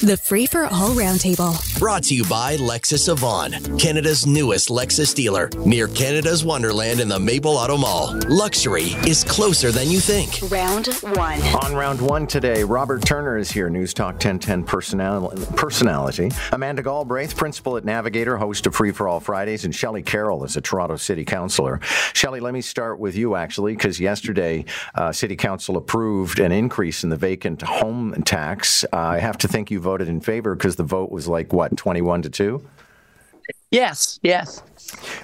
The Free for All Roundtable. Brought to you by Lexus Vaughan, Canada's newest Lexus dealer, near Canada's Wonderland in the Maple Auto Mall. Luxury is closer than you think. Round one. On round one today, Robert Turner is here, News Talk 1010 personal, personality. Amanda Galbraith, principal at Navigator, host of Free for All Fridays, and Shelley Carroll is a Toronto City Councillor. Shelley, let me start with you actually, because yesterday uh, City Council approved an increase in the vacant home tax. Uh, I have to think you voted in favor because the vote was like what, 21 to 2? Yes, yes.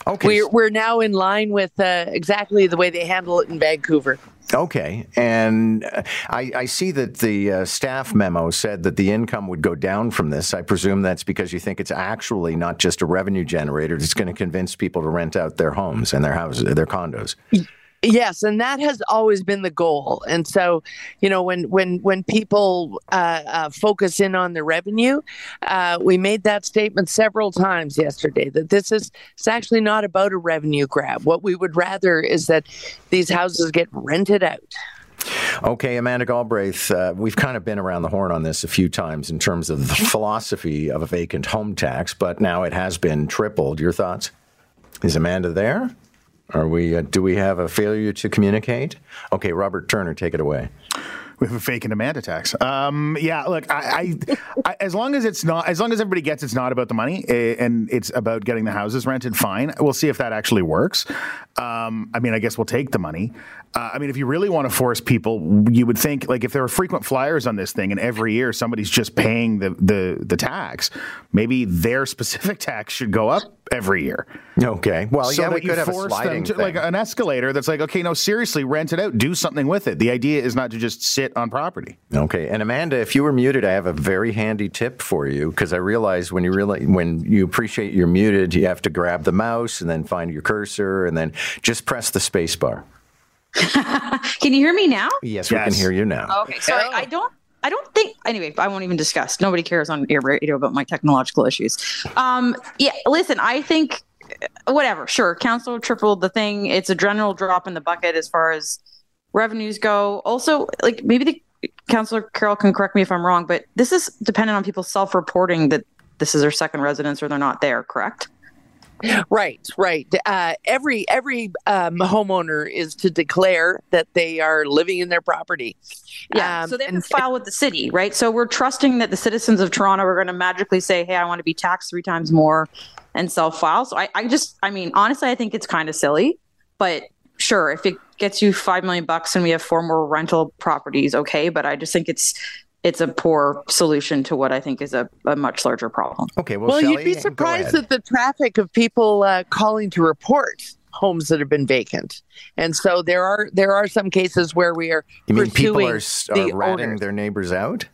Okay. We're, we're now in line with uh, exactly the way they handle it in Vancouver. Okay, and uh, I, I see that the uh, staff memo said that the income would go down from this. I presume that's because you think it's actually not just a revenue generator; it's going to convince people to rent out their homes and their houses, their condos. Yes, and that has always been the goal. And so, you know, when when when people uh, uh, focus in on the revenue, uh, we made that statement several times yesterday that this is it's actually not about a revenue grab. What we would rather is that these houses get rented out. Okay, Amanda Galbraith, uh, we've kind of been around the horn on this a few times in terms of the philosophy of a vacant home tax, but now it has been tripled. Your thoughts? Is Amanda there? Are we? Uh, do we have a failure to communicate? Okay, Robert Turner, take it away. We have a fake and demand tax. Um, yeah, look, I, I, I, as long as it's not, as long as everybody gets it's not about the money eh, and it's about getting the houses rented, fine. We'll see if that actually works. Um, I mean, I guess we'll take the money. Uh, I mean, if you really want to force people, you would think like if there are frequent flyers on this thing, and every year somebody's just paying the the, the tax, maybe their specific tax should go up every year. Okay. Well, so yeah, we could have a force sliding them to, like an escalator that's like, okay, no, seriously, rent it out, do something with it. The idea is not to just sit on property. Okay, and Amanda, if you were muted, I have a very handy tip for you because I realize when you really when you appreciate you're muted, you have to grab the mouse and then find your cursor and then just press the space bar. Can you hear me now? Yes, we can hear you now. Okay, so I, I don't. I don't think anyway. I won't even discuss. Nobody cares on air radio about my technological issues. Um, yeah, listen. I think uh, whatever. Sure, council tripled the thing. It's a general drop in the bucket as far as revenues go. Also, like maybe the councilor Carroll can correct me if I'm wrong, but this is dependent on people self-reporting that this is their second residence or they're not there. Correct? Right, right. Uh, every every um, homeowner is to declare that they are living in their property. Yeah. Um, so they have and- to file with the city, right? So we're trusting that the citizens of Toronto are going to magically say, hey, I want to be taxed three times more and self file. So I, I just, I mean, honestly, I think it's kind of silly, but sure, if it gets you five million bucks and we have four more rental properties, okay. But I just think it's, it's a poor solution to what I think is a, a much larger problem. Okay, well, Well, Shelley, you'd be surprised at the traffic of people uh, calling to report homes that have been vacant, and so there are there are some cases where we are You mean people pursuing are, s- the are ratting owners. their neighbors out?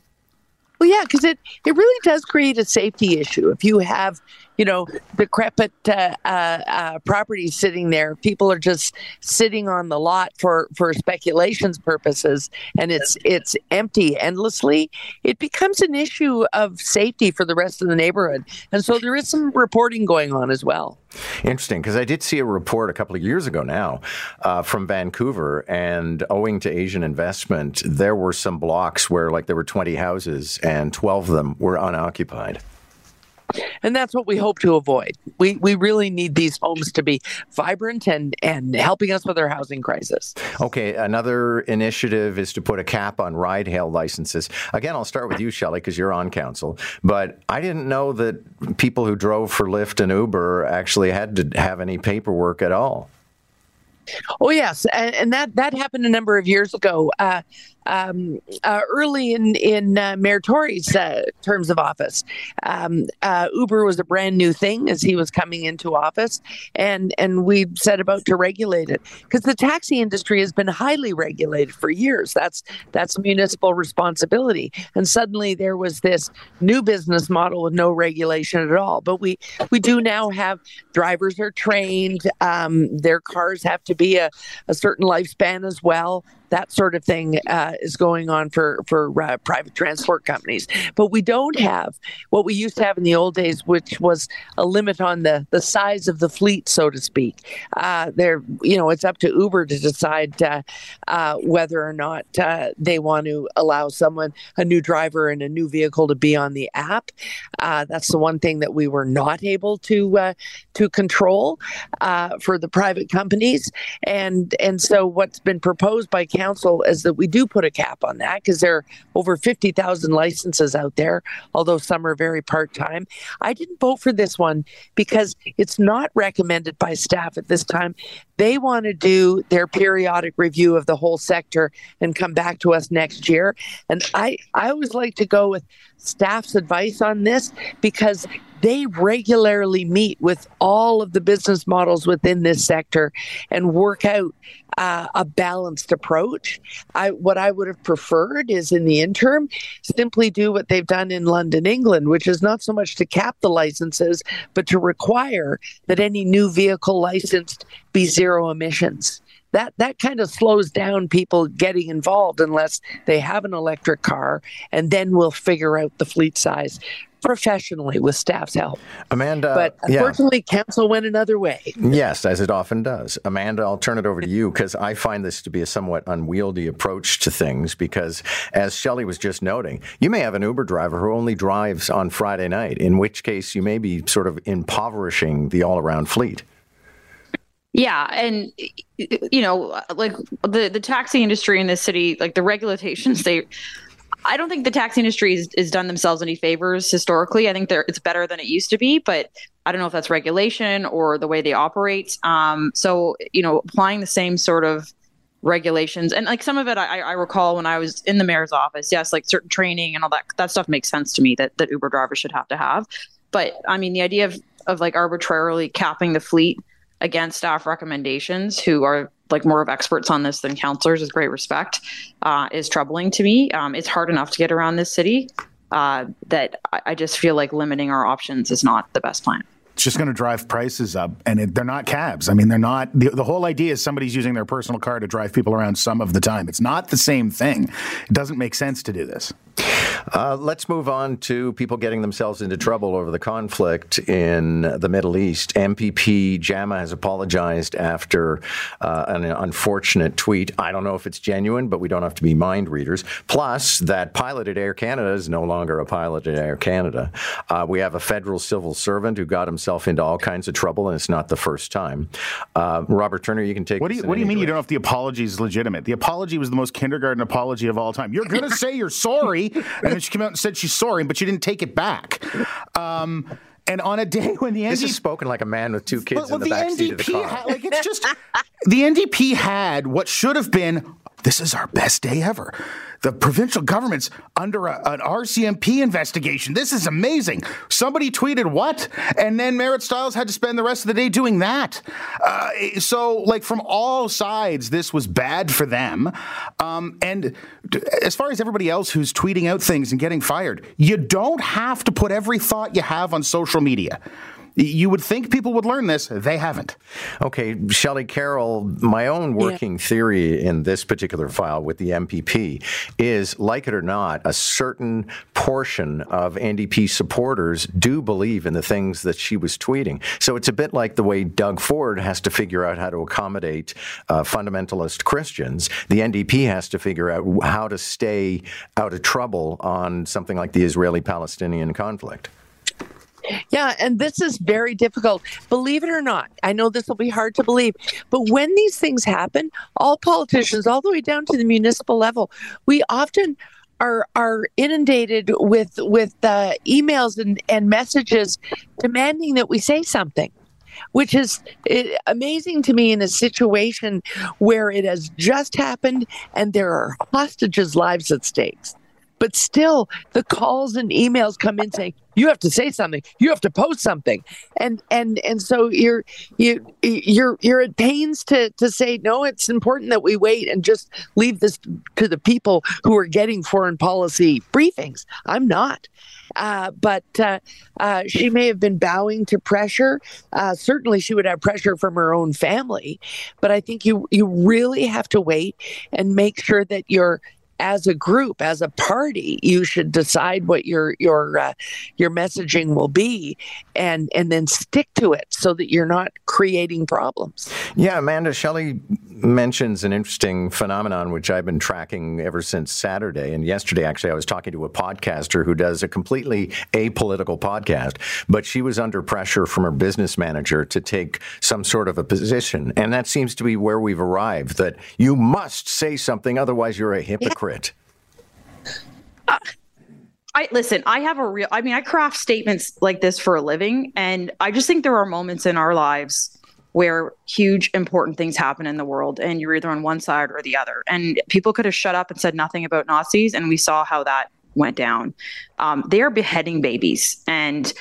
Well, yeah, because it, it really does create a safety issue. If you have, you know, decrepit uh, uh, uh, properties sitting there, people are just sitting on the lot for, for speculations purposes, and it's it's empty endlessly. It becomes an issue of safety for the rest of the neighborhood, and so there is some reporting going on as well. Interesting, because I did see a report a couple of years ago now uh, from Vancouver, and owing to Asian investment, there were some blocks where, like, there were 20 houses and 12 of them were unoccupied. And that's what we hope to avoid. We we really need these homes to be vibrant and and helping us with our housing crisis. Okay, another initiative is to put a cap on ride hail licenses. Again, I'll start with you, Shelley, because you're on council. But I didn't know that people who drove for Lyft and Uber actually had to have any paperwork at all. Oh yes, and, and that that happened a number of years ago. Uh, um, uh, early in in uh, Mayor Tory's uh, terms of office, um, uh, Uber was a brand new thing as he was coming into office, and and we set about to regulate it because the taxi industry has been highly regulated for years. That's that's municipal responsibility, and suddenly there was this new business model with no regulation at all. But we we do now have drivers are trained. Um, their cars have to be a, a certain lifespan as well. That sort of thing uh, is going on for for uh, private transport companies. But we don't have what we used to have in the old days, which was a limit on the the size of the fleet, so to speak. Uh, there, you know, it's up to Uber to decide uh, uh, whether or not uh, they want to allow someone, a new driver and a new vehicle, to be on the app. that's the one thing that we were not able to to control for the private companies, and and so what's been proposed by council is that we do put a cap on that because there are over 50,000 licenses out there, although some are very part time. I didn't vote for this one because it's not recommended by staff at this time. They want to do their periodic review of the whole sector and come back to us next year. And I, I always like to go with staff's advice on this because they regularly meet with all of the business models within this sector and work out uh, a balanced approach. I, what I would have preferred is in the interim, simply do what they've done in London, England, which is not so much to cap the licenses, but to require that any new vehicle licensed be zero emissions that that kind of slows down people getting involved unless they have an electric car and then we'll figure out the fleet size professionally with staff's help. Amanda. But unfortunately, yeah. council went another way. Yes, as it often does. Amanda, I'll turn it over to you because I find this to be a somewhat unwieldy approach to things because, as Shelley was just noting, you may have an Uber driver who only drives on Friday night, in which case you may be sort of impoverishing the all around fleet. Yeah, and you know, like the the taxi industry in this city, like the regulations, they I don't think the taxi industry has, done themselves any favors historically. I think it's better than it used to be, but I don't know if that's regulation or the way they operate. Um, so, you know, applying the same sort of regulations and like some of it I, I recall when I was in the mayor's office, yes, like certain training and all that that stuff makes sense to me that, that Uber drivers should have to have. But I mean the idea of of like arbitrarily capping the fleet against staff recommendations who are like more of experts on this than counselors with great respect uh, is troubling to me. Um, it's hard enough to get around this city uh, that I, I just feel like limiting our options is not the best plan. It's just going to drive prices up and it, they're not cabs. I mean they're not the, the whole idea is somebody's using their personal car to drive people around some of the time. It's not the same thing. It doesn't make sense to do this uh, let's move on to people getting themselves into trouble over the conflict in the Middle East. MPP Jama has apologized after uh, an unfortunate tweet. I don't know if it's genuine, but we don't have to be mind readers. Plus, that pilot at Air Canada is no longer a pilot at Air Canada. Uh, we have a federal civil servant who got himself into all kinds of trouble, and it's not the first time. Uh, Robert Turner, you can take. What do you, what do you mean you don't know if the apology is legitimate? The apology was the most kindergarten apology of all time. You're going to say you're sorry and then she came out and said she's sorry, but she didn't take it back. Um, and on a day when the NDP this is spoken like a man with two kids in the, the back seat of the car. Had, like it's just the NDP had what should have been. This is our best day ever the provincial government's under a, an RCMP investigation. This is amazing. Somebody tweeted what? And then Marit Stiles had to spend the rest of the day doing that. Uh, so, like, from all sides, this was bad for them. Um, and as far as everybody else who's tweeting out things and getting fired, you don't have to put every thought you have on social media. You would think people would learn this. They haven't. Okay, Shelley Carroll, my own working yeah. theory in this particular file with the MPP is, like it or not, a certain portion of NDP supporters do believe in the things that she was tweeting. So it's a bit like the way Doug Ford has to figure out how to accommodate uh, fundamentalist Christians. The NDP has to figure out how to stay out of trouble on something like the Israeli Palestinian conflict. Yeah, and this is very difficult. Believe it or not, I know this will be hard to believe, but when these things happen, all politicians, all the way down to the municipal level, we often are are inundated with with uh, emails and, and messages demanding that we say something which is eh, amazing to me in a situation where it has just happened and there are hostages' lives at stake. But still, the calls and emails come in saying, you have to say something. You have to post something. And and and so you're you you're you're at pains to to say no. It's important that we wait and just leave this to the people who are getting foreign policy briefings. I'm not. Uh, but uh, uh, she may have been bowing to pressure. Uh, certainly, she would have pressure from her own family. But I think you you really have to wait and make sure that you're as a group, as a party, you should decide what your your uh, your messaging will be, and and then stick to it so that you're not creating problems. Yeah, Amanda Shelley mentions an interesting phenomenon which I've been tracking ever since Saturday. And yesterday, actually, I was talking to a podcaster who does a completely apolitical podcast, but she was under pressure from her business manager to take some sort of a position, and that seems to be where we've arrived. That you must say something, otherwise you're a hypocrite. Uh, I listen, I have a real I mean, I craft statements like this for a living and I just think there are moments in our lives where huge important things happen in the world and you're either on one side or the other. And people could have shut up and said nothing about Nazis and we saw how that went down. Um, they are beheading babies and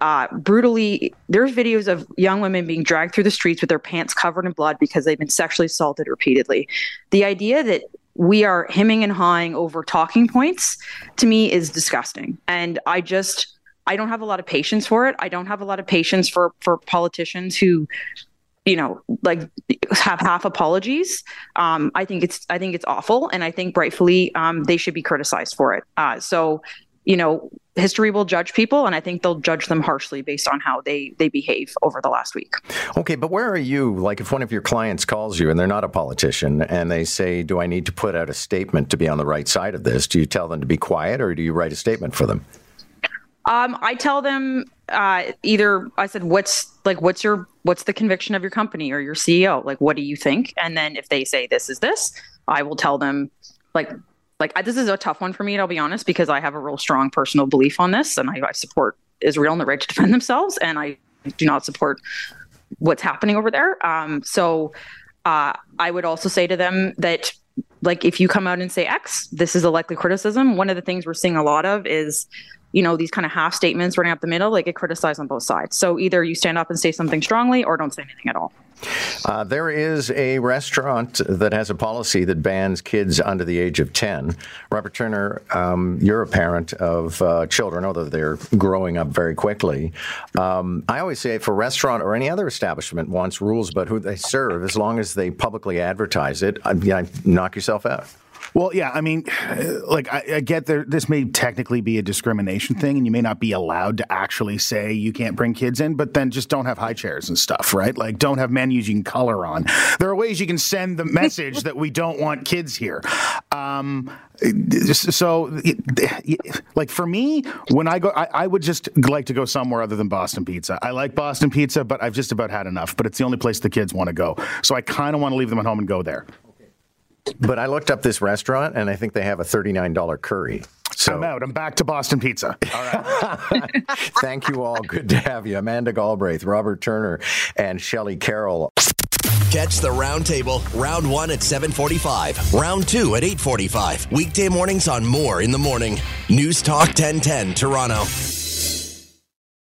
uh, brutally there's videos of young women being dragged through the streets with their pants covered in blood because they've been sexually assaulted repeatedly the idea that we are hemming and hawing over talking points to me is disgusting. And I just I don't have a lot of patience for it. I don't have a lot of patience for for politicians who you know like have half apologies um, i think it's i think it's awful and i think rightfully um, they should be criticized for it uh, so you know history will judge people and i think they'll judge them harshly based on how they they behave over the last week okay but where are you like if one of your clients calls you and they're not a politician and they say do i need to put out a statement to be on the right side of this do you tell them to be quiet or do you write a statement for them um, I tell them uh, either I said, "What's like? What's your what's the conviction of your company or your CEO? Like, what do you think?" And then if they say this is this, I will tell them, like, like I, this is a tough one for me. I'll be honest because I have a real strong personal belief on this, and I, I support Israel and the right to defend themselves, and I do not support what's happening over there. Um, so uh, I would also say to them that like if you come out and say X, this is a likely criticism. One of the things we're seeing a lot of is you know, these kind of half statements running up the middle, like get criticized on both sides. So either you stand up and say something strongly or don't say anything at all. Uh, there is a restaurant that has a policy that bans kids under the age of 10. Robert Turner, um, you're a parent of uh, children, although they're growing up very quickly. Um, I always say if a restaurant or any other establishment wants rules about who they serve, as long as they publicly advertise it, uh, yeah, knock yourself out. Well, yeah, I mean, like I, I, get there. This may technically be a discrimination thing, and you may not be allowed to actually say you can't bring kids in, but then just don't have high chairs and stuff, right? Like, don't have menus you can color on. There are ways you can send the message that we don't want kids here. Um, so, like for me, when I go, I, I would just like to go somewhere other than Boston Pizza. I like Boston Pizza, but I've just about had enough. But it's the only place the kids want to go, so I kind of want to leave them at home and go there. But I looked up this restaurant, and I think they have a $39 curry. So I'm out. I'm back to Boston Pizza. All right. Thank you all. Good to have you. Amanda Galbraith, Robert Turner, and Shelley Carroll. Catch the roundtable round one at 745, round two at 845. Weekday mornings on Moore in the Morning. News Talk 1010, Toronto.